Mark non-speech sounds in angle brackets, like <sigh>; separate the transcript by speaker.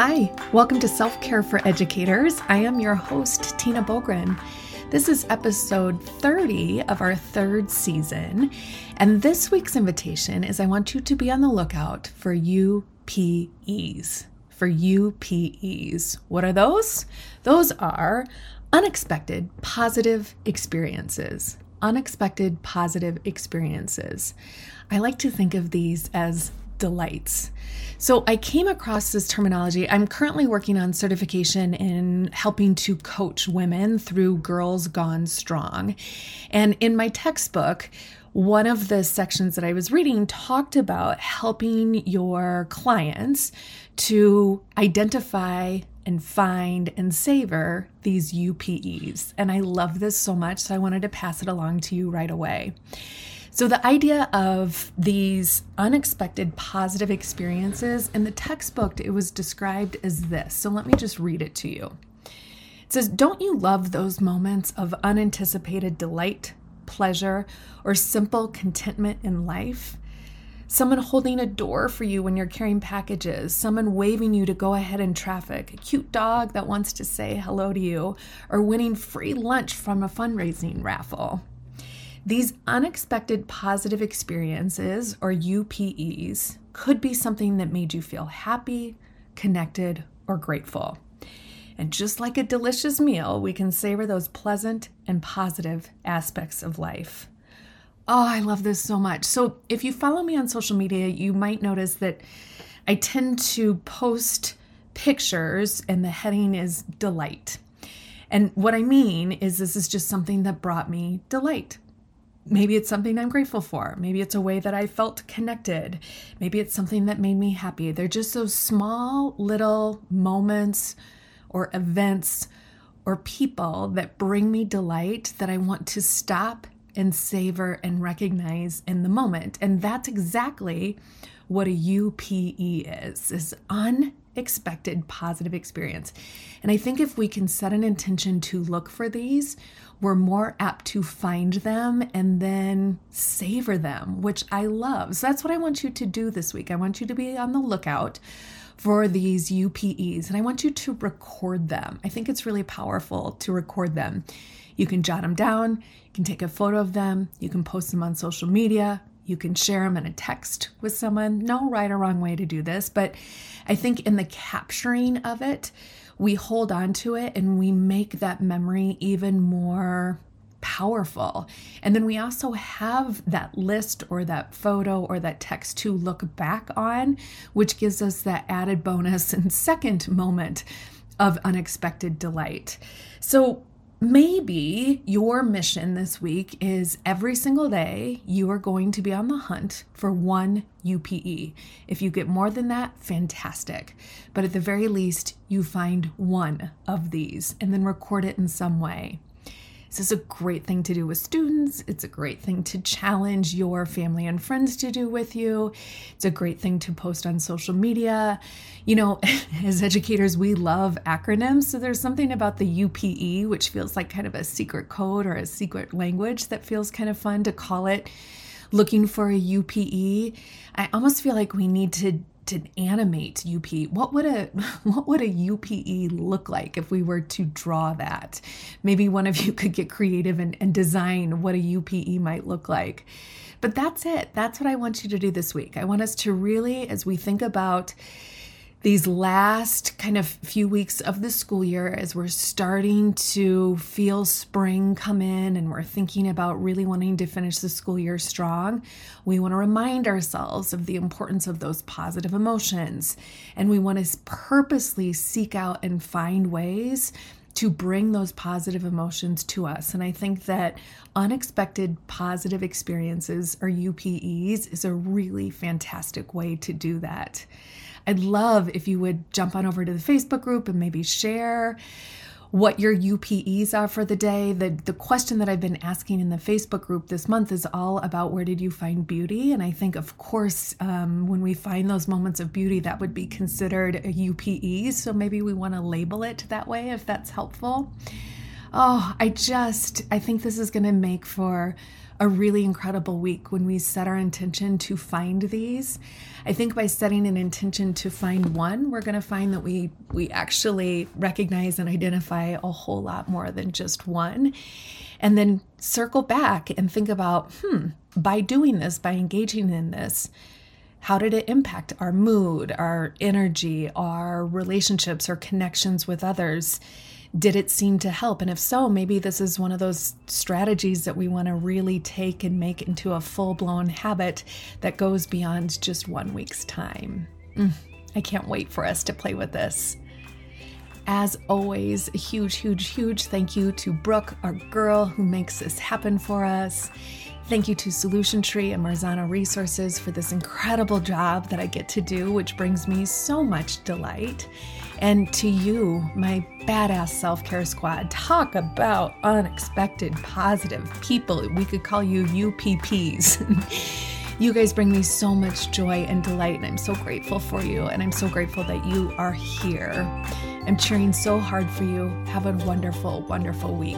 Speaker 1: Hi, welcome to Self Care for Educators. I am your host, Tina Boogren. This is episode 30 of our third season, and this week's invitation is I want you to be on the lookout for UPEs. For UPEs. What are those? Those are unexpected positive experiences. Unexpected positive experiences. I like to think of these as delights. So I came across this terminology. I'm currently working on certification in helping to coach women through Girls Gone Strong. And in my textbook, one of the sections that I was reading talked about helping your clients to identify and find and savor these UPEs. And I love this so much, so I wanted to pass it along to you right away. So, the idea of these unexpected positive experiences in the textbook, it was described as this. So, let me just read it to you. It says, Don't you love those moments of unanticipated delight, pleasure, or simple contentment in life? Someone holding a door for you when you're carrying packages, someone waving you to go ahead in traffic, a cute dog that wants to say hello to you, or winning free lunch from a fundraising raffle. These unexpected positive experiences, or UPEs, could be something that made you feel happy, connected, or grateful. And just like a delicious meal, we can savor those pleasant and positive aspects of life. Oh, I love this so much. So, if you follow me on social media, you might notice that I tend to post pictures and the heading is delight. And what I mean is, this is just something that brought me delight. Maybe it's something I'm grateful for. Maybe it's a way that I felt connected. Maybe it's something that made me happy. They're just those small little moments or events or people that bring me delight that I want to stop and savor and recognize in the moment. And that's exactly what a UPE is, is unexpected positive experience. And I think if we can set an intention to look for these, we're more apt to find them and then savor them, which I love. So that's what I want you to do this week. I want you to be on the lookout for these UPEs and I want you to record them. I think it's really powerful to record them. You can jot them down, you can take a photo of them, you can post them on social media, you can share them in a text with someone. No right or wrong way to do this, but I think in the capturing of it, we hold on to it and we make that memory even more powerful. And then we also have that list or that photo or that text to look back on, which gives us that added bonus <laughs> and second moment of unexpected delight. So Maybe your mission this week is every single day you are going to be on the hunt for one UPE. If you get more than that, fantastic. But at the very least, you find one of these and then record it in some way. This is a great thing to do with students. It's a great thing to challenge your family and friends to do with you. It's a great thing to post on social media. You know, <laughs> as educators, we love acronyms. So there's something about the UPE, which feels like kind of a secret code or a secret language that feels kind of fun to call it looking for a UPE. I almost feel like we need to to animate UP, what would a <laughs> what would a UPE look like if we were to draw that? Maybe one of you <laughs> could get creative and, and design what a UPE might look like. But that's it. That's what I want you to do this week. I want us to really, as we think about these last kind of few weeks of the school year as we're starting to feel spring come in and we're thinking about really wanting to finish the school year strong, we want to remind ourselves of the importance of those positive emotions. And we want to purposely seek out and find ways to bring those positive emotions to us. And I think that unexpected positive experiences or UPEs is a really fantastic way to do that. I'd love if you would jump on over to the Facebook group and maybe share what your UPEs are for the day. The the question that I've been asking in the Facebook group this month is all about where did you find beauty? And I think, of course, um, when we find those moments of beauty, that would be considered a UPE. So maybe we want to label it that way if that's helpful. Oh, I just, I think this is going to make for a really incredible week when we set our intention to find these. I think by setting an intention to find one, we're going to find that we we actually recognize and identify a whole lot more than just one. And then circle back and think about, hmm, by doing this, by engaging in this, how did it impact our mood, our energy, our relationships, our connections with others? Did it seem to help? And if so, maybe this is one of those strategies that we want to really take and make into a full blown habit that goes beyond just one week's time. Mm, I can't wait for us to play with this. As always, a huge, huge, huge thank you to Brooke, our girl who makes this happen for us. Thank you to Solution Tree and Marzano Resources for this incredible job that I get to do, which brings me so much delight. And to you, my badass self care squad, talk about unexpected positive people. We could call you UPPs. <laughs> you guys bring me so much joy and delight, and I'm so grateful for you. And I'm so grateful that you are here. I'm cheering so hard for you. Have a wonderful, wonderful week.